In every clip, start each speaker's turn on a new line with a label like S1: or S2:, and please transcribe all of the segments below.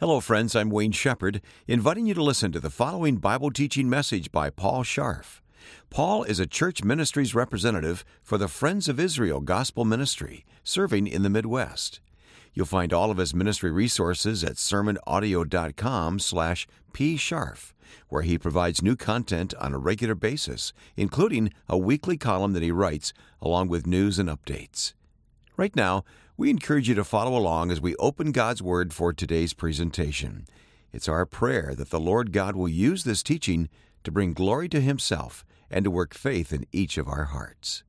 S1: Hello, friends. I'm Wayne Shepherd, inviting you to listen to the following Bible teaching message by Paul Scharf. Paul is a church ministries representative for the Friends of Israel Gospel Ministry, serving in the Midwest. You'll find all of his ministry resources at sermonaudio.com slash pscharf, where he provides new content on a regular basis, including a weekly column that he writes, along with news and updates. Right now, we encourage you to follow along as we open God's Word for today's presentation. It's our prayer that the Lord God will use this teaching to bring glory to Himself and to work faith in each of our hearts.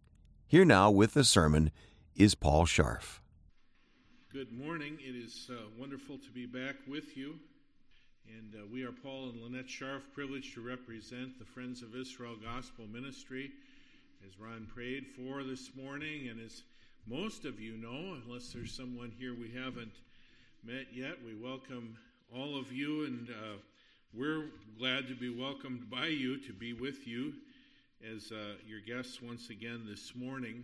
S1: Here now with the sermon is Paul Scharf.
S2: Good morning. It is uh, wonderful to be back with you. And uh, we are Paul and Lynette Scharf, privileged to represent the Friends of Israel Gospel Ministry, as Ron prayed for this morning and as most of you know, unless there's someone here we haven't met yet. We welcome all of you, and uh, we're glad to be welcomed by you to be with you as uh, your guests once again this morning.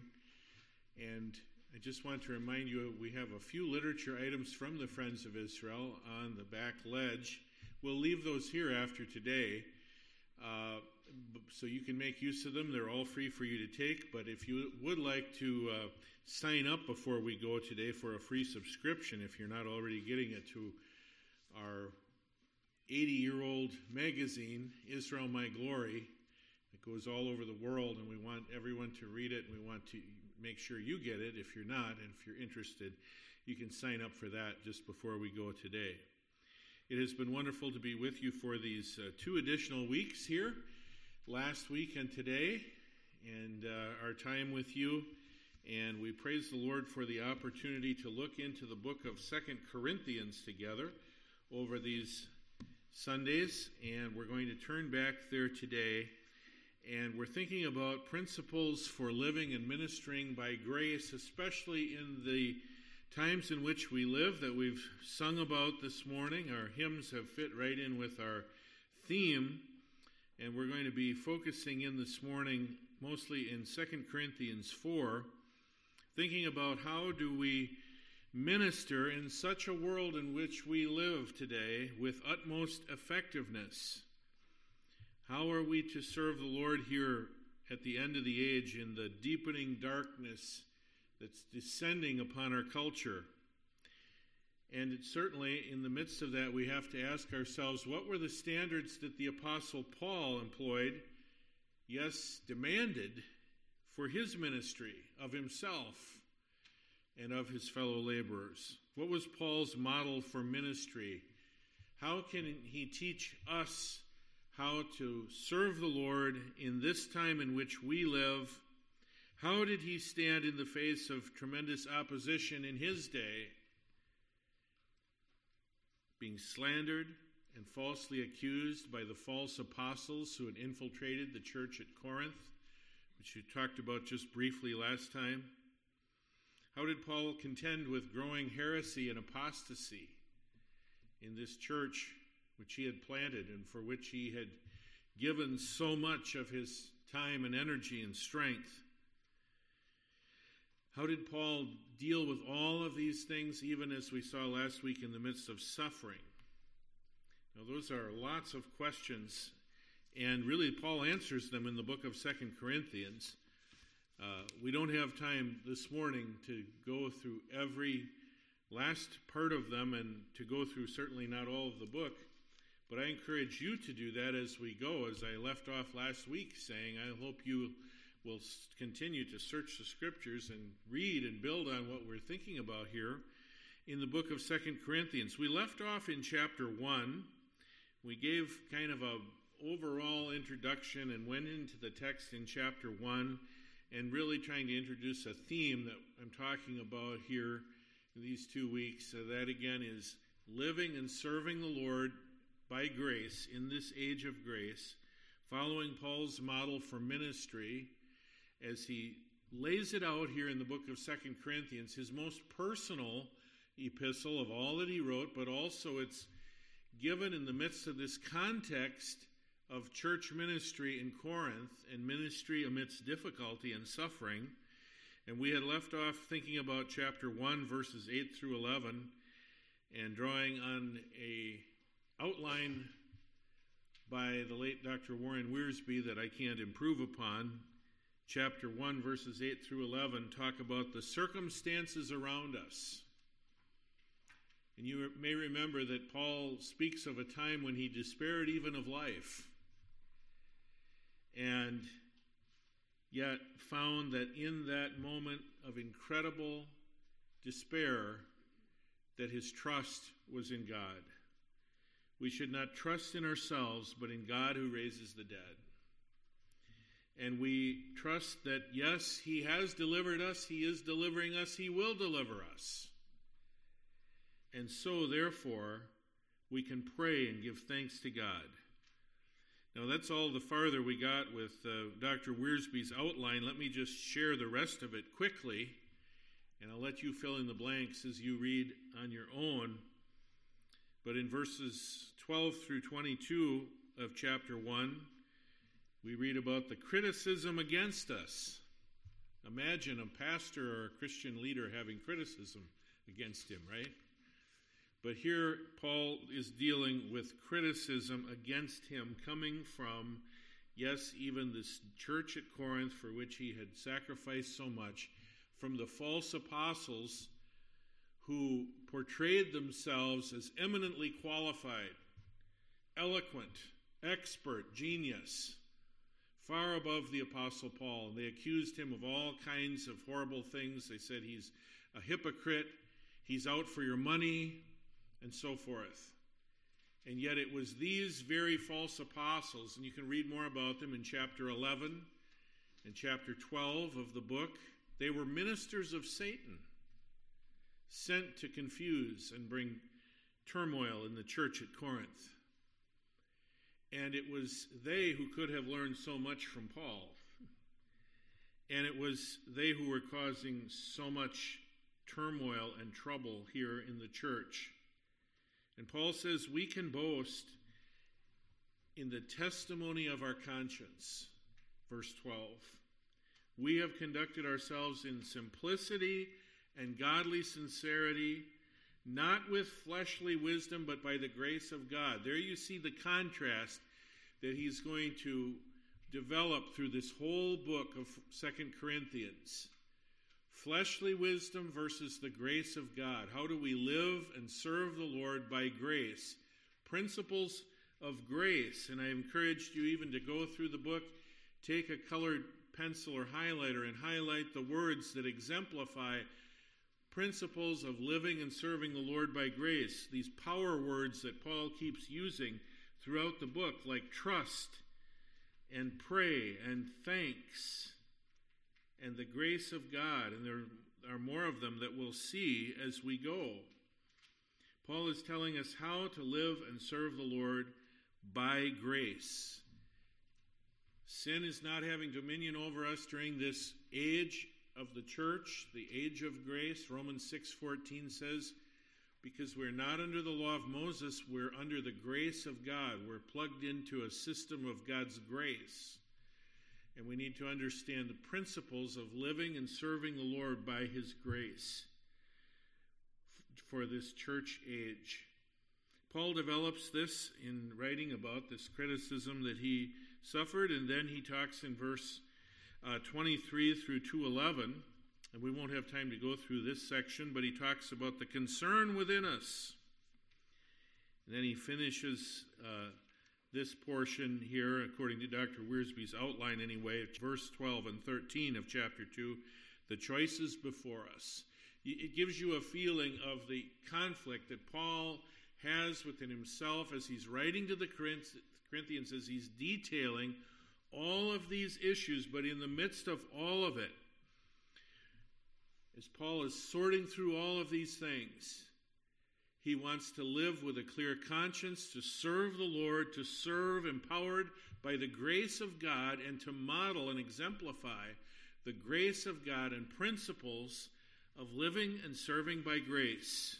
S2: And I just want to remind you we have a few literature items from the Friends of Israel on the back ledge. We'll leave those here after today. Uh, so you can make use of them. They're all free for you to take. But if you would like to uh, sign up before we go today for a free subscription, if you're not already getting it, to our 80 year old magazine, Israel My Glory. It goes all over the world, and we want everyone to read it, and we want to make sure you get it. If you're not, and if you're interested, you can sign up for that just before we go today. It has been wonderful to be with you for these uh, two additional weeks here last week and today, and uh, our time with you. And we praise the Lord for the opportunity to look into the book of Second Corinthians together over these Sundays. And we're going to turn back there today. And we're thinking about principles for living and ministering by grace, especially in the times in which we live that we've sung about this morning. Our hymns have fit right in with our theme and we're going to be focusing in this morning mostly in 2 Corinthians 4, thinking about how do we minister in such a world in which we live today with utmost effectiveness. How are we to serve the Lord here at the end of the age in the deepening darkness that's descending upon our culture? And certainly, in the midst of that, we have to ask ourselves what were the standards that the Apostle Paul employed, yes, demanded for his ministry of himself and of his fellow laborers? What was Paul's model for ministry? How can he teach us how to serve the Lord in this time in which we live? How did he stand in the face of tremendous opposition in his day? Being slandered and falsely accused by the false apostles who had infiltrated the church at Corinth, which we talked about just briefly last time. How did Paul contend with growing heresy and apostasy in this church which he had planted and for which he had given so much of his time and energy and strength? How did Paul deal with all of these things, even as we saw last week in the midst of suffering? Now, those are lots of questions, and really, Paul answers them in the book of Second Corinthians. Uh, we don't have time this morning to go through every last part of them and to go through certainly not all of the book, but I encourage you to do that as we go, as I left off last week saying, I hope you will continue to search the scriptures and read and build on what we're thinking about here in the book of Second Corinthians. We left off in chapter 1. We gave kind of a overall introduction and went into the text in chapter 1 and really trying to introduce a theme that I'm talking about here these two weeks. So that again is living and serving the Lord by grace in this age of grace, following Paul's model for ministry as he lays it out here in the book of Second Corinthians, his most personal epistle of all that he wrote, but also it's given in the midst of this context of church ministry in Corinth and ministry amidst difficulty and suffering. And we had left off thinking about chapter 1, verses 8 through 11. and drawing on a outline by the late Dr. Warren Wiersbe that I can't improve upon. Chapter 1, verses 8 through 11 talk about the circumstances around us. And you may remember that Paul speaks of a time when he despaired even of life, and yet found that in that moment of incredible despair, that his trust was in God. We should not trust in ourselves, but in God who raises the dead. And we trust that, yes, He has delivered us, He is delivering us, He will deliver us. And so, therefore, we can pray and give thanks to God. Now, that's all the farther we got with uh, Dr. Wiersbe's outline. Let me just share the rest of it quickly, and I'll let you fill in the blanks as you read on your own. But in verses 12 through 22 of chapter 1, we read about the criticism against us. Imagine a pastor or a Christian leader having criticism against him, right? But here, Paul is dealing with criticism against him coming from, yes, even this church at Corinth for which he had sacrificed so much, from the false apostles who portrayed themselves as eminently qualified, eloquent, expert, genius, far above the Apostle Paul. And they accused him of all kinds of horrible things. They said he's a hypocrite, he's out for your money, and so forth. And yet it was these very false apostles, and you can read more about them in chapter 11 and chapter 12 of the book. They were ministers of Satan sent to confuse and bring turmoil in the church at Corinth. And it was they who could have learned so much from Paul. And it was they who were causing so much turmoil and trouble here in the church. And Paul says we can boast in the testimony of our conscience. Verse 12. We have conducted ourselves in simplicity and godly sincerity, not with fleshly wisdom, but by the grace of God. There you see the contrast that he's going to develop through this whole book of Second Corinthians. Fleshly wisdom versus the grace of God. How do we live and serve the Lord by grace? Principles of grace. And I encouraged you even to go through the book, take a colored pencil or highlighter, and highlight the words that exemplify principles of living and serving the Lord by grace, these power words that Paul keeps using throughout the book, like trust and pray and thanks and the grace of God. And there are more of them that we'll see as we go. Paul is telling us how to live and serve the Lord by grace. Sin is not having dominion over us during this age of the church, the age of grace, Romans 6:14 says, because we're not under the law of Moses, we're under the grace of God. We're plugged into a system of God's grace. And we need to understand the principles of living and serving the Lord by his grace for this church age. Paul develops this in writing about this criticism that he suffered, and then he talks in verse uh, 23 through 211. And we won't have time to go through this section, but he talks about the concern within us. And then he finishes uh, this portion here, according to Dr. Wiersbe's outline anyway, verse 12 and 13 of chapter 2, the choices before us. It gives you a feeling of the conflict that Paul has within himself as he's writing to the Corinthians, as he's detailing all of these issues, but in the midst of all of it, as Paul is sorting through all of these things, he wants to live with a clear conscience, to serve the Lord, to serve empowered by the grace of God, and to model and exemplify the grace of God and principles of living and serving by grace.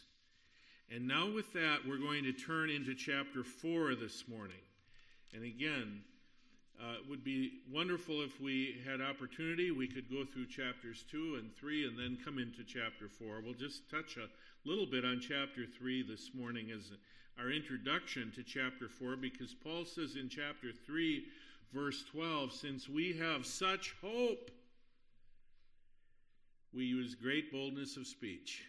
S2: And now, with that, we're going to turn into chapter 4 this morning. And again, uh, it would be wonderful if we had opportunity. We could go through chapters 2 and 3 and then come into chapter 4. We'll just touch a little bit on chapter 3 this morning as our introduction to chapter 4 because Paul says in chapter 3, verse 12, since we have such hope, we use great boldness of speech.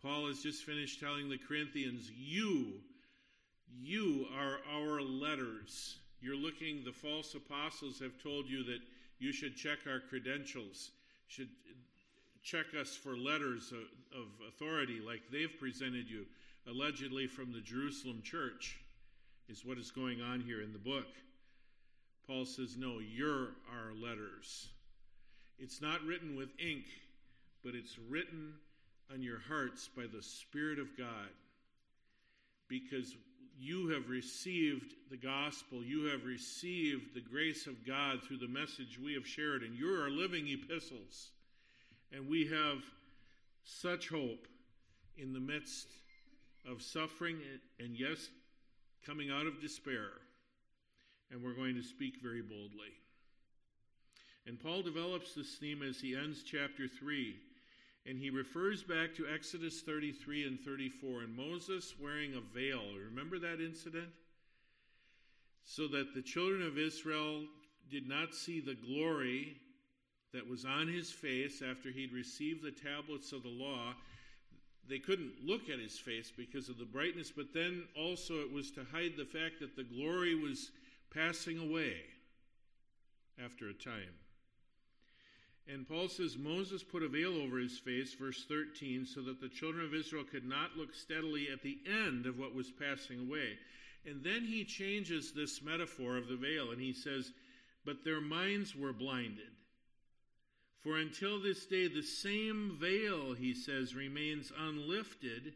S2: Paul has just finished telling the Corinthians, You, you are our letters. You're looking, the false apostles have told you that you should check our credentials, should check us for letters of, of authority like they've presented you, allegedly from the Jerusalem church, is what is going on here in the book. Paul says, No, you're our letters. It's not written with ink, but it's written on your hearts by the Spirit of God. Because you have received the gospel, you have received the grace of God through the message we have shared, and you're our living epistles. And we have such hope in the midst of suffering and, yes, coming out of despair. And we're going to speak very boldly. And Paul develops this theme as he ends chapter 3. And he refers back to Exodus 33 and 34 and Moses wearing a veil. Remember that incident? So that the children of Israel did not see the glory that was on his face after he'd received the tablets of the law. They couldn't look at his face because of the brightness, but then also it was to hide the fact that the glory was passing away after a time. And Paul says Moses put a veil over his face, verse 13, so that the children of Israel could not look steadily at the end of what was passing away. And then he changes this metaphor of the veil and he says, But their minds were blinded. For until this day, the same veil, he says, remains unlifted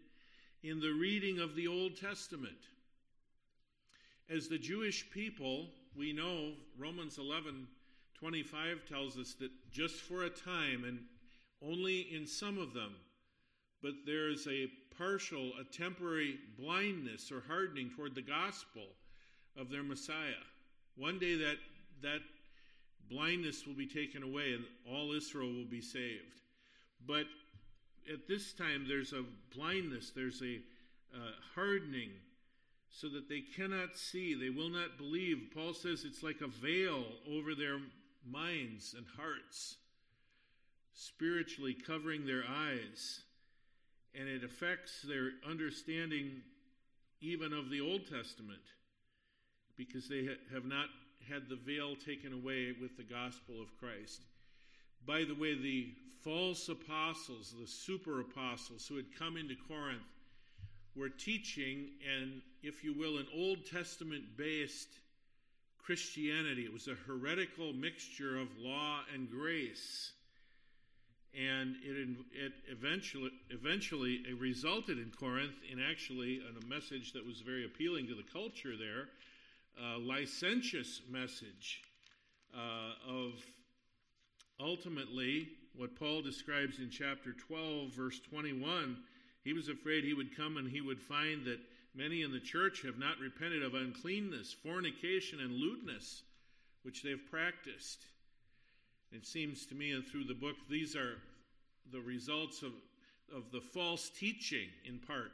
S2: in the reading of the Old Testament. As the Jewish people, we know Romans 11 25 tells us that just for a time, and only in some of them, but there's a partial, a temporary blindness or hardening toward the gospel of their Messiah. One day that, that blindness will be taken away and all Israel will be saved. But at this time, there's a blindness, there's a uh, hardening so that they cannot see, they will not believe. Paul says it's like a veil over their minds and hearts, spiritually covering their eyes, and it affects their understanding even of the Old Testament because they have not had the veil taken away with the gospel of Christ. By the way, the false apostles, the super apostles who had come into Corinth, were teaching, and if you will, an Old Testament based Christianity. It was a heretical mixture of law and grace. And it, it eventually, eventually it resulted in Corinth in actually in a message that was very appealing to the culture there, a licentious message uh, of ultimately what Paul describes in chapter 12, verse 21. He was afraid he would come and he would find that Many in the church have not repented of uncleanness, fornication, and lewdness, which they've practiced. It seems to me, and through the book, these are the results of, of the false teaching, in part,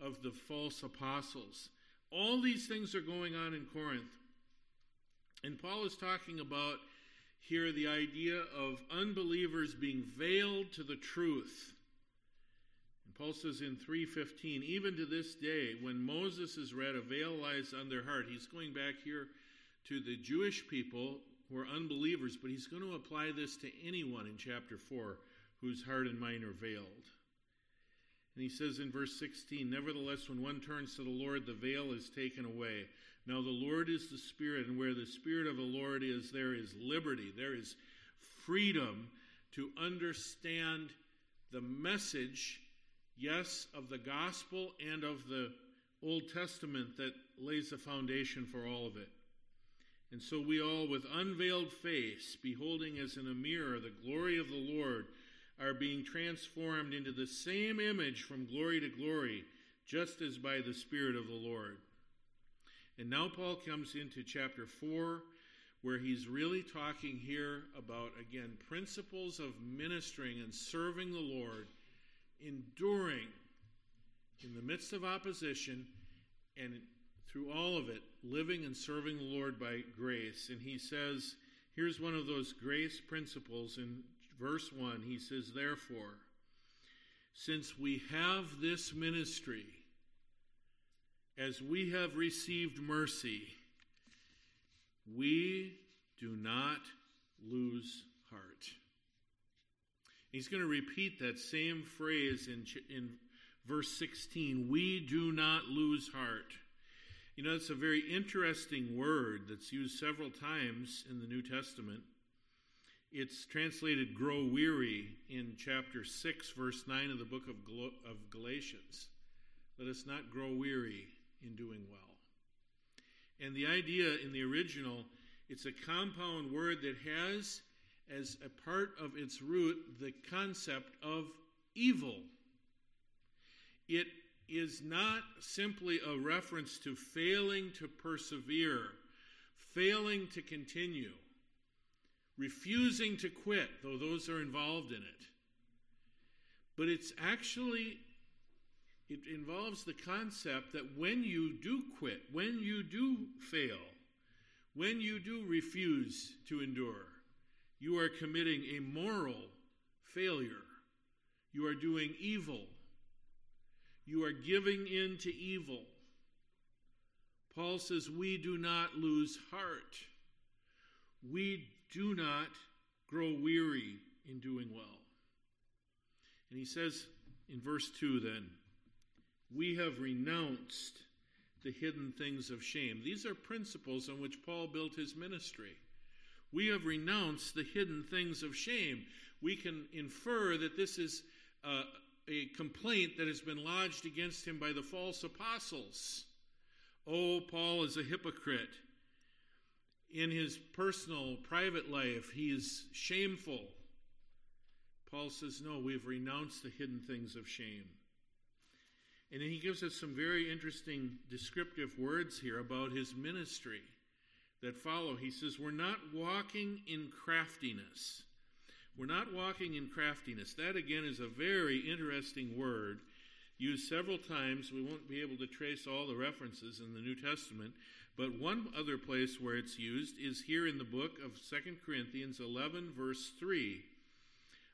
S2: of the false apostles. All these things are going on in Corinth. And Paul is talking about here the idea of unbelievers being veiled to the truth. Paul says in 3:15, even to this day, when Moses is read, a veil lies on their heart. He's going back here to the Jewish people who are unbelievers, but he's going to apply this to anyone in chapter 4 whose heart and mind are veiled. And he says in verse 16, Nevertheless, when one turns to the Lord, the veil is taken away. Now, the Lord is the Spirit, and where the Spirit of the Lord is, there is liberty, there is freedom to understand the message yes, of the gospel and of the Old Testament that lays the foundation for all of it. And so we all, with unveiled face, beholding as in a mirror the glory of the Lord, are being transformed into the same image from glory to glory, just as by the Spirit of the Lord. And now Paul comes into chapter 4, where he's really talking here about, again, principles of ministering and serving the Lord enduring in the midst of opposition and through all of it, living and serving the Lord by grace. And he says, here's one of those grace principles in verse 1. He says, Therefore, since we have this ministry, as we have received mercy, we do not lose heart. He's going to repeat that same phrase in, in verse 16 we do not lose heart. You know, it's a very interesting word that's used several times in the New Testament. It's translated grow weary in chapter 6, verse 9 of the book of, of Galatians. Let us not grow weary in doing well. And the idea in the original, it's a compound word that has as a part of its root the concept of evil. It is not simply a reference to failing to persevere, failing to continue, refusing to quit, though those are involved in it. But it's actually, it involves the concept that when you do quit, when you do fail, when you do refuse to endure, you are committing a moral failure. You are doing evil. You are giving in to evil. Paul says, We do not lose heart. We do not grow weary in doing well. And he says in verse 2 then, We have renounced the hidden things of shame. These are principles on which Paul built his ministry. We have renounced the hidden things of shame. We can infer that this is uh, a complaint that has been lodged against him by the false apostles. Oh, Paul is a hypocrite. In his personal, private life, he is shameful. Paul says, No, we've renounced the hidden things of shame. And then he gives us some very interesting descriptive words here about his ministry that follow. He says, We're not walking in craftiness. We're not walking in craftiness. That, again, is a very interesting word used several times. We won't be able to trace all the references in the New Testament, but one other place where it's used is here in the book of 2 Corinthians 11, verse 3.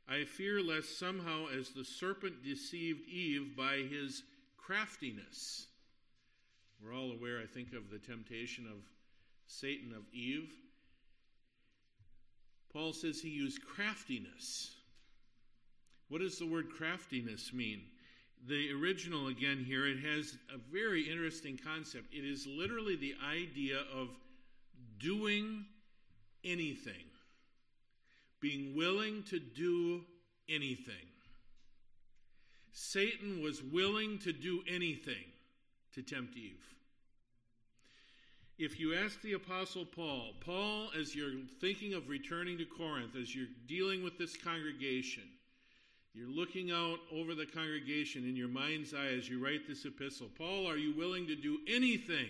S2: I fear lest somehow, as the serpent deceived Eve by his craftiness, we're all aware, I think, of the temptation of Satan of Eve. Paul says he used craftiness. What does the word craftiness mean? The original, again, here, it has a very interesting concept. It is literally the idea of doing anything, being willing to do anything. Satan was willing to do anything to tempt Eve if you ask the Apostle Paul, Paul, as you're thinking of returning to Corinth, as you're dealing with this congregation, you're looking out over the congregation in your mind's eye as you write this epistle. Paul, are you willing to do anything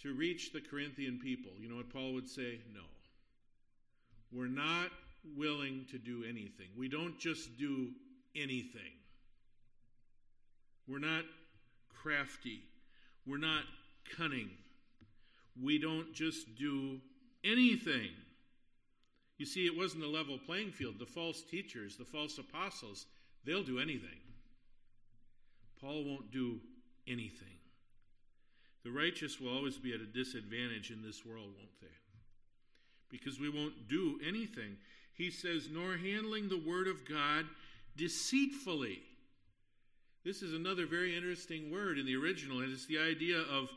S2: to reach the Corinthian people? You know what Paul would say? No. We're not willing to do anything. We don't just do anything. We're not crafty. We're not cunning. We don't just do anything. You see, it wasn't a level playing field. The false teachers, the false apostles, they'll do anything. Paul won't do anything. The righteous will always be at a disadvantage in this world, won't they? Because we won't do anything. He says, nor handling the word of God deceitfully. This is another very interesting word in the original, and it's the idea of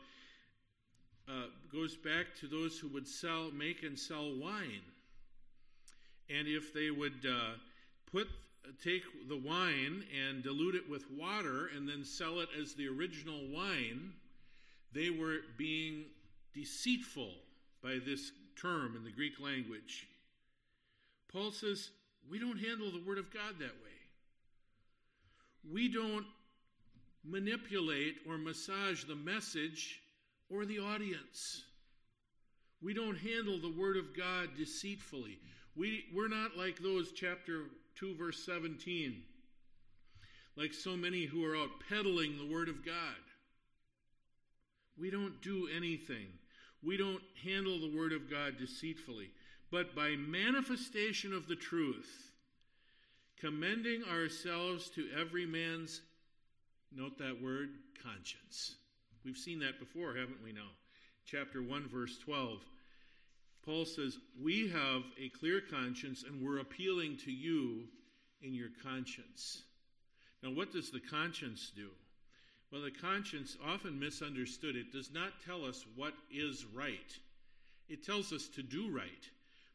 S2: uh, goes back to those who would sell, make and sell wine. And if they would uh, put, take the wine and dilute it with water and then sell it as the original wine, they were being deceitful by this term in the Greek language. Paul says, we don't handle the Word of God that way. We don't manipulate or massage the message or the audience. We don't handle the Word of God deceitfully. We, we're not like those, chapter 2, verse 17. like so many who are out peddling the Word of God. We don't do anything. We don't handle the Word of God deceitfully, but by manifestation of the truth, commending ourselves to every man's, note that word, conscience. We've seen that before, haven't we now? Chapter 1, verse 12. Paul says, We have a clear conscience and we're appealing to you in your conscience. Now, what does the conscience do? Well, the conscience, often misunderstood, it does not tell us what is right. It tells us to do right.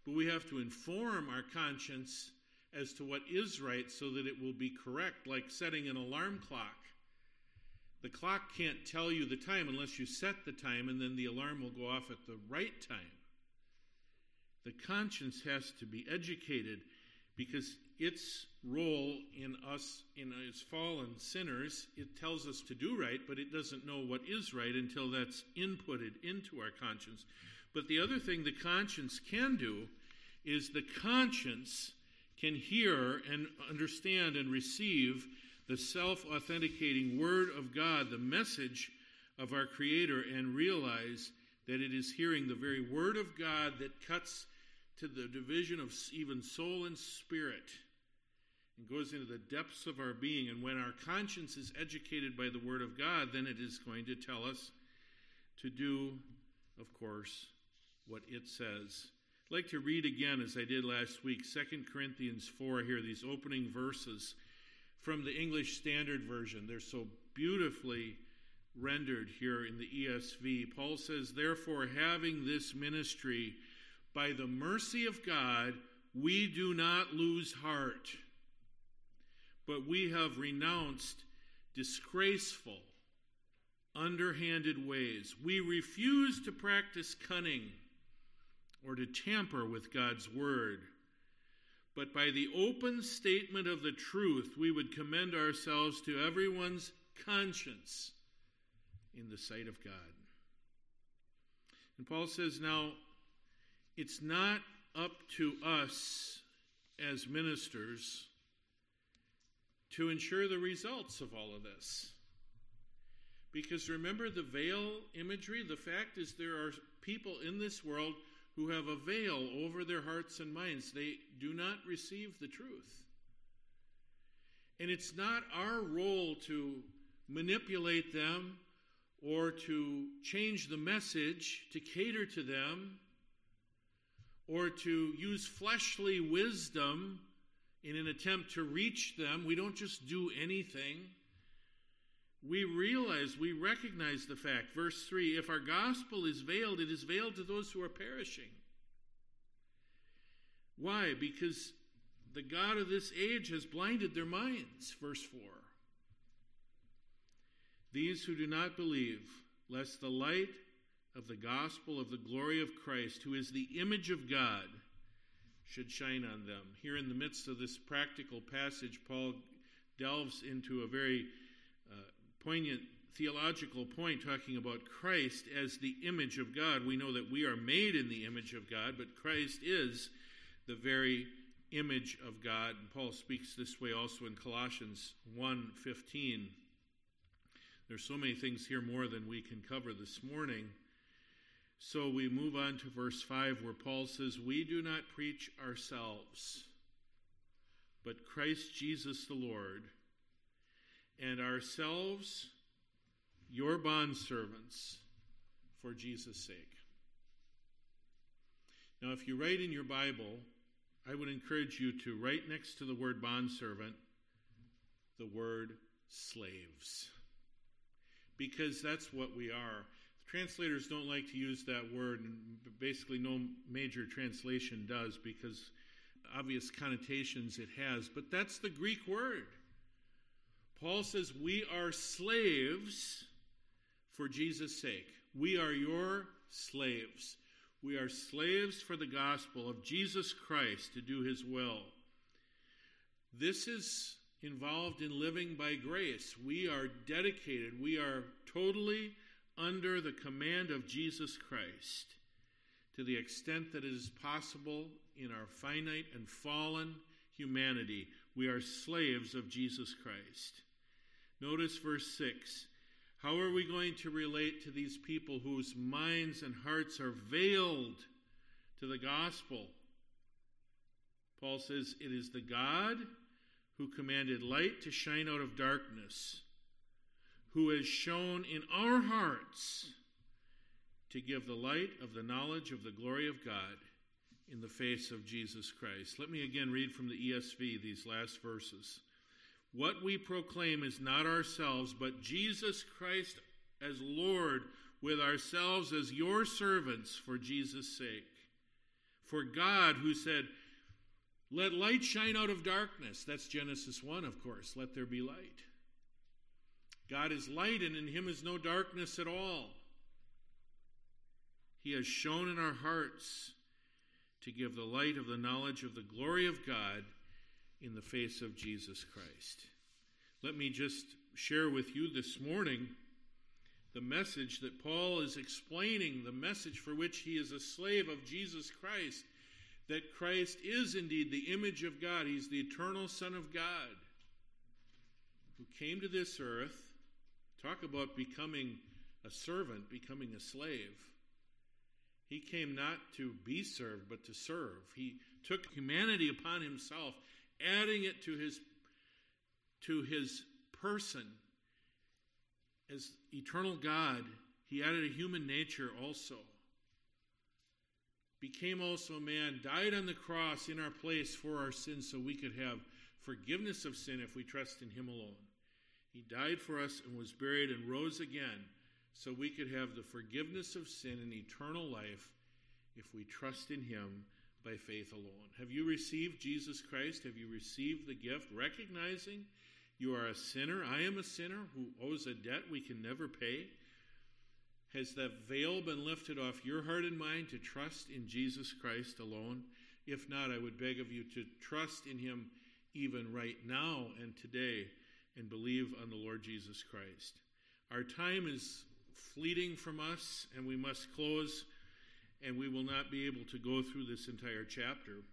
S2: But we have to inform our conscience as to what is right so that it will be correct, like setting an alarm clock. The clock can't tell you the time unless you set the time, and then the alarm will go off at the right time. The conscience has to be educated because its role in us, in as fallen sinners, it tells us to do right, but it doesn't know what is right until that's inputted into our conscience. But the other thing the conscience can do is the conscience can hear and understand and receive the self authenticating Word of God, the message of our Creator, and realize that it is hearing the very Word of God that cuts to the division of even soul and spirit and goes into the depths of our being. And when our conscience is educated by the Word of God, then it is going to tell us to do, of course, what it says. I'd like to read again, as I did last week, 2 Corinthians 4 here, these opening verses from the English Standard Version. They're so beautifully rendered here in the ESV. Paul says, Therefore, having this ministry, by the mercy of God, we do not lose heart, but we have renounced disgraceful, underhanded ways. We refuse to practice cunning or to tamper with God's word. But by the open statement of the truth, we would commend ourselves to everyone's conscience in the sight of God. And Paul says, now, it's not up to us as ministers to ensure the results of all of this. Because remember the veil imagery? The fact is, there are people in this world who have a veil over their hearts and minds. They do not receive the truth. And it's not our role to manipulate them or to change the message to cater to them or to use fleshly wisdom in an attempt to reach them. We don't just do anything. We realize, we recognize the fact. Verse 3 if our gospel is veiled, it is veiled to those who are perishing. Why? Because the God of this age has blinded their minds. Verse 4. These who do not believe, lest the light of the gospel of the glory of Christ, who is the image of God, should shine on them. Here, in the midst of this practical passage, Paul delves into a very uh, poignant theological point talking about Christ as the image of God. We know that we are made in the image of God, but Christ is the very image of God. And Paul speaks this way also in Colossians 1:15. There's so many things here more than we can cover this morning. So we move on to verse 5 where Paul says, We do not preach ourselves, but Christ Jesus the Lord, and ourselves your bondservants for Jesus' sake. Now, if you write in your Bible, I would encourage you to write next to the word bondservant the word slaves. Because that's what we are. Translators don't like to use that word, and basically, no major translation does because obvious connotations it has. But that's the Greek word. Paul says, We are slaves for Jesus' sake. We are your slaves. We are slaves for the gospel of Jesus Christ to do his will. This is involved in living by grace. We are dedicated, we are totally under the command of Jesus Christ to the extent that it is possible in our finite and fallen humanity. We are slaves of Jesus Christ. Notice verse 6. How are we going to relate to these people whose minds and hearts are veiled to the gospel? Paul says, It is the God who commanded light to shine out of darkness, who has shown in our hearts to give the light of the knowledge of the glory of God in the face of Jesus Christ. Let me again read from the ESV these last verses. What we proclaim is not ourselves, but Jesus Christ as Lord, with ourselves as your servants for Jesus' sake. For God, who said, Let light shine out of darkness, that's Genesis 1, of course, let there be light. God is light, and in him is no darkness at all. He has shown in our hearts to give the light of the knowledge of the glory of God in the face of Jesus Christ. Let me just share with you this morning the message that Paul is explaining, the message for which he is a slave of Jesus Christ, that Christ is indeed the image of God. He's the eternal Son of God who came to this earth. Talk about becoming a servant, becoming a slave. He came not to be served, but to serve. He took humanity upon himself, adding it to his, to his person. As eternal God, he added a human nature also. Became also a man, died on the cross in our place for our sins so we could have forgiveness of sin if we trust in him alone. He died for us and was buried and rose again so we could have the forgiveness of sin and eternal life if we trust in him by faith alone. Have you received Jesus Christ? Have you received the gift, recognizing you are a sinner? I am a sinner who owes a debt we can never pay. Has that veil been lifted off your heart and mind to trust in Jesus Christ alone? If not, I would beg of you to trust in him even right now and today and believe on the Lord Jesus Christ. Our time is fleeting from us, and we must close, and we will not be able to go through this entire chapter.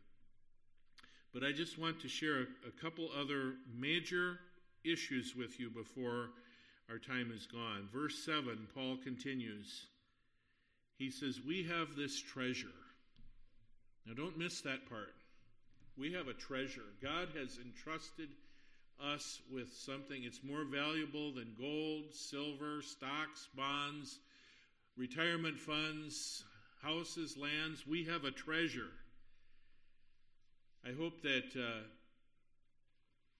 S2: But I just want to share a, a couple other major issues with you before our time is gone. Verse 7, Paul continues. He says, We have this treasure. Now, don't miss that part. We have a treasure. God has entrusted us with something. It's more valuable than gold, silver, stocks, bonds, retirement funds, houses, lands. We have a treasure. I hope that uh,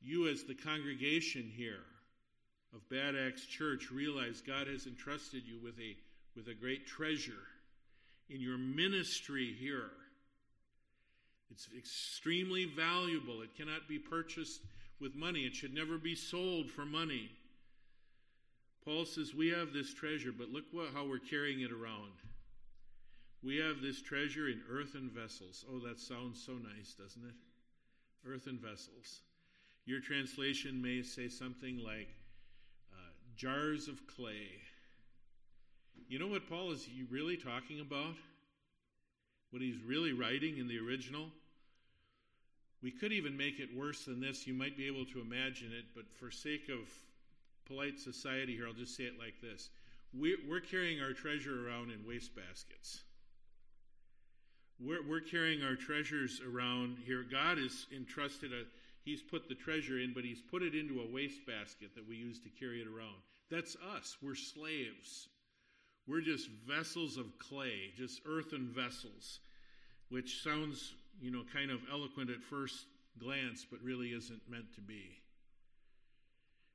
S2: you, as the congregation here of Bad Axe Church, realize God has entrusted you with a, with a great treasure in your ministry here. It's extremely valuable. It cannot be purchased with money. It should never be sold for money. Paul says, We have this treasure, but look what, how we're carrying it around. We have this treasure in earthen vessels. Oh, that sounds so nice, doesn't it? Earthen vessels. Your translation may say something like uh, jars of clay. You know what Paul is really talking about? What he's really writing in the original? We could even make it worse than this. You might be able to imagine it, but for sake of polite society here, I'll just say it like this. We're, carrying our treasure around in waste baskets. We're, we're carrying our treasures around here. God has entrusted a, He's put the treasure in, but He's put it into a wastebasket that we use to carry it around. That's us. We're slaves. We're just vessels of clay, just earthen vessels, which sounds you know, kind of eloquent at first glance, but really isn't meant to be.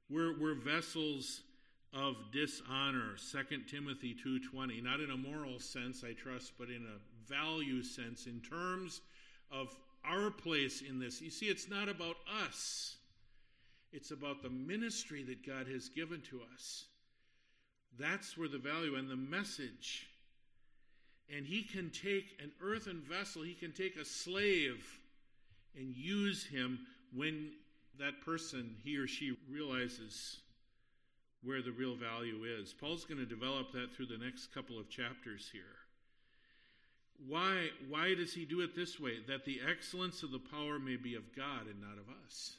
S2: We're, we're vessels of dishonor, 2 Timothy 2.20, not in a moral sense, I trust, but in a value sense, in terms of our place in this. You see, it's not about us. It's about the ministry that God has given to us. That's where the value and the message and he can take an earthen vessel, he can take a slave and use him when that person, he or she, realizes where the real value is. Paul's going to develop that through the next couple of chapters here. Why, why does he do it this way? That the excellence of the power may be of God and not of us.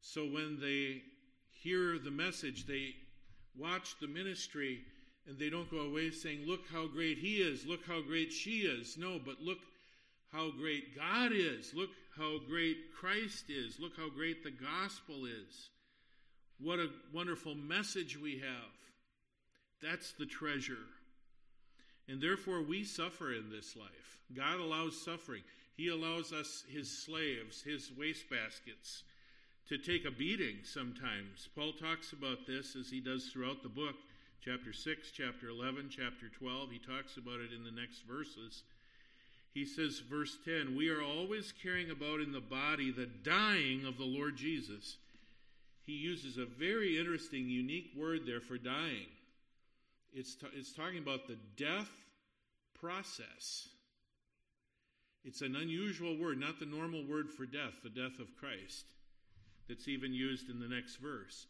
S2: So when they hear the message, they watch the ministry, and they don't go away saying, Look how great he is, look how great she is. No, but look how great God is, look how great Christ is, look how great the gospel is. What a wonderful message we have. That's the treasure. And therefore, we suffer in this life. God allows suffering. He allows us, his slaves, his wastebaskets, to take a beating sometimes. Paul talks about this as he does throughout the book, chapter 6, chapter 11, chapter 12. He talks about it in the next verses. He says, verse 10, We are always carrying about in the body the dying of the Lord Jesus. He uses a very interesting, unique word there for dying. It's, t- it's talking about the death process. It's an unusual word, not the normal word for death, the death of Christ, that's even used in the next verse.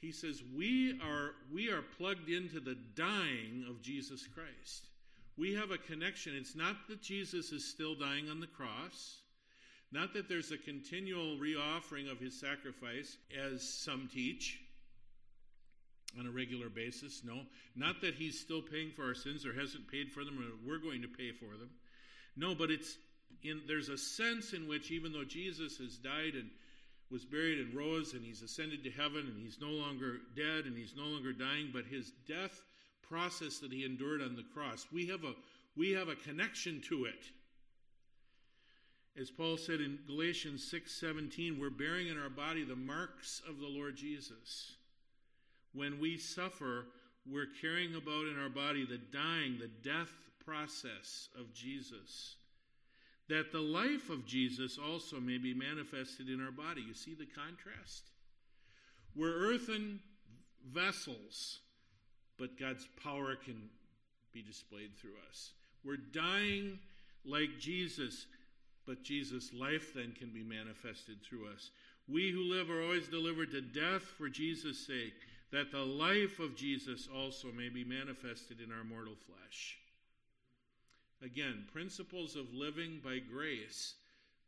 S2: He says, We are, we are plugged into the dying of Jesus Christ. We have a connection. It's not that Jesus is still dying on the cross, not that there's a continual reoffering of his sacrifice, as some teach on a regular basis. No. Not that he's still paying for our sins or hasn't paid for them or we're going to pay for them. No, but it's in there's a sense in which even though Jesus has died and was buried and rose and he's ascended to heaven and he's no longer dead and he's no longer dying, but his death process that he endured on the cross, we have a we have a connection to it. As Paul said in Galatians 6:17, we're bearing in our body the marks of the Lord Jesus. When we suffer, we're carrying about in our body the dying, the death process of Jesus. That the life of Jesus also may be manifested in our body. You see the contrast? We're earthen vessels, but God's power can be displayed through us. We're dying like Jesus, but Jesus' life then can be manifested through us. We who live are always delivered to death for Jesus' sake, that the life of Jesus also may be manifested in our mortal flesh. Again, principles of living by grace,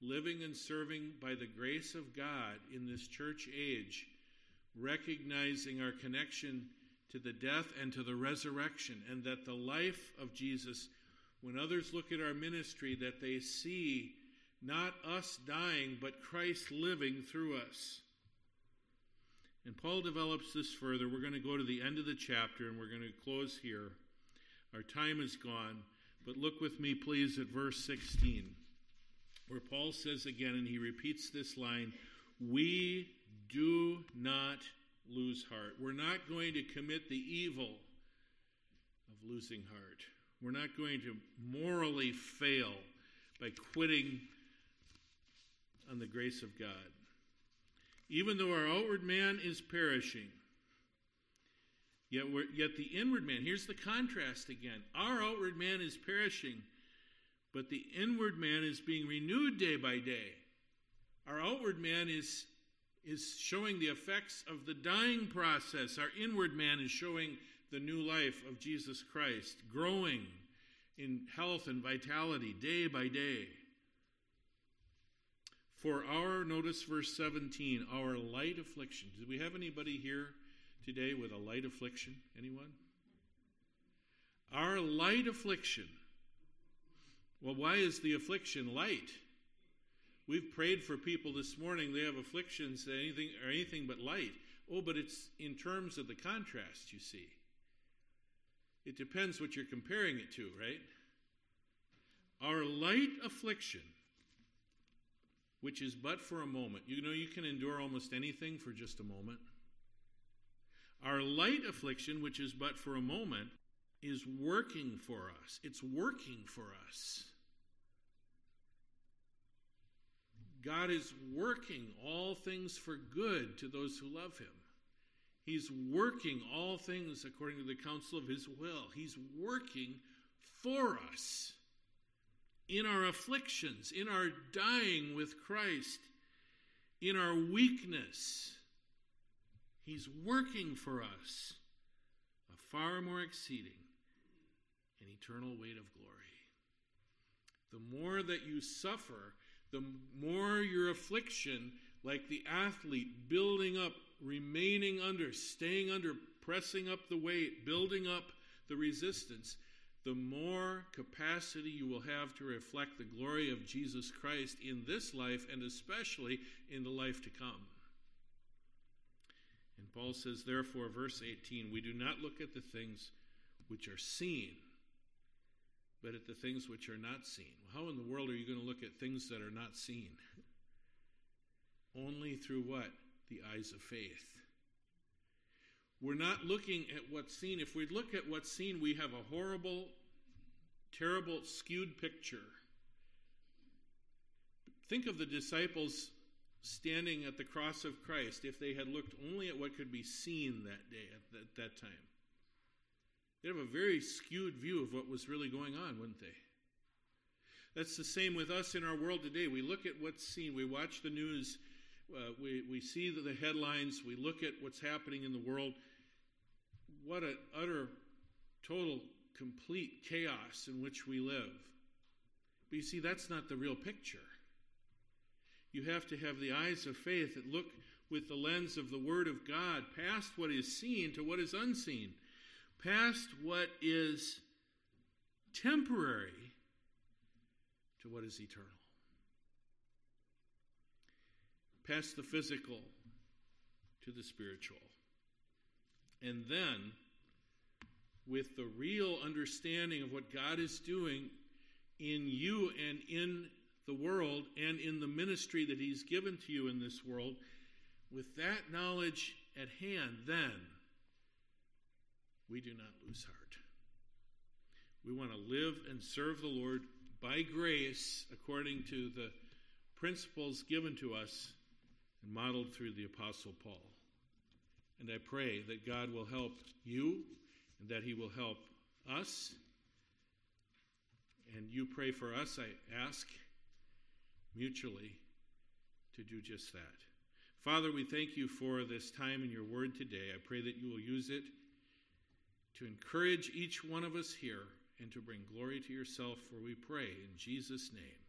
S2: living and serving by the grace of God in this church age, recognizing our connection to the death and to the resurrection, and that the life of Jesus, when others look at our ministry, that they see not us dying, but Christ living through us. And Paul develops this further. We're going to go to the end of the chapter and we're going to close here. Our time is gone. But look with me, please, at verse 16, where Paul says again, and he repeats this line We do not lose heart. We're not going to commit the evil of losing heart. We're not going to morally fail by quitting on the grace of God. Even though our outward man is perishing, yet, yet the inward man, here's the contrast again. Our outward man is perishing, but the inward man is being renewed day by day. Our outward man is, is showing the effects of the dying process. Our inward man is showing the new life of Jesus Christ, growing in health and vitality day by day. For our, notice verse 17, our light affliction. Do we have anybody here today with a light affliction? Anyone? Our light affliction. Well, why is the affliction light? We've prayed for people this morning, they have afflictions, anything or anything but light. Oh, but it's in terms of the contrast, you see. It depends what you're comparing it to, right? Our light affliction which is but for a moment. You know, you can endure almost anything for just a moment. Our light affliction, which is but for a moment, is working for us. It's working for us. God is working all things for good to those who love Him. He's working all things according to the counsel of His will. He's working for us in our afflictions, in our dying with Christ, in our weakness. He's working for us a far more exceeding and eternal weight of glory. The more that you suffer, the more your affliction like the athlete building up, remaining under, staying under, pressing up the weight, building up the resistance, the more capacity you will have to reflect the glory of Jesus Christ in this life and especially in the life to come. And Paul says, therefore, verse 18, we do not look at the things which are seen, but at the things which are not seen. Well, how in the world are you going to look at things that are not seen? Only through what? The eyes of faith. We're not looking at what's seen. If we look at what's seen, we have a horrible, terrible, skewed picture. Think of the disciples standing at the cross of Christ if they had looked only at what could be seen that day, at that, that time. They'd have a very skewed view of what was really going on, wouldn't they? That's the same with us in our world today. We look at what's seen, we watch the news, uh, we, we see the headlines, we look at what's happening in the world. What an utter, total, complete chaos in which we live. But you see, that's not the real picture. You have to have the eyes of faith that look with the lens of the Word of God past what is seen to what is unseen, past what is temporary to what is eternal, past the physical to the spiritual. And then, with the real understanding of what God is doing in you and in the world and in the ministry that He's given to you in this world, with that knowledge at hand, then we do not lose heart. We want to live and serve the Lord by grace according to the principles given to us and modeled through the Apostle Paul. And I pray that God will help you and that He will help us. And you pray for us, I ask mutually to do just that. Father, we thank you for this time in your word today. I pray that you will use it to encourage each one of us here and to bring glory to yourself, for we pray in Jesus' name.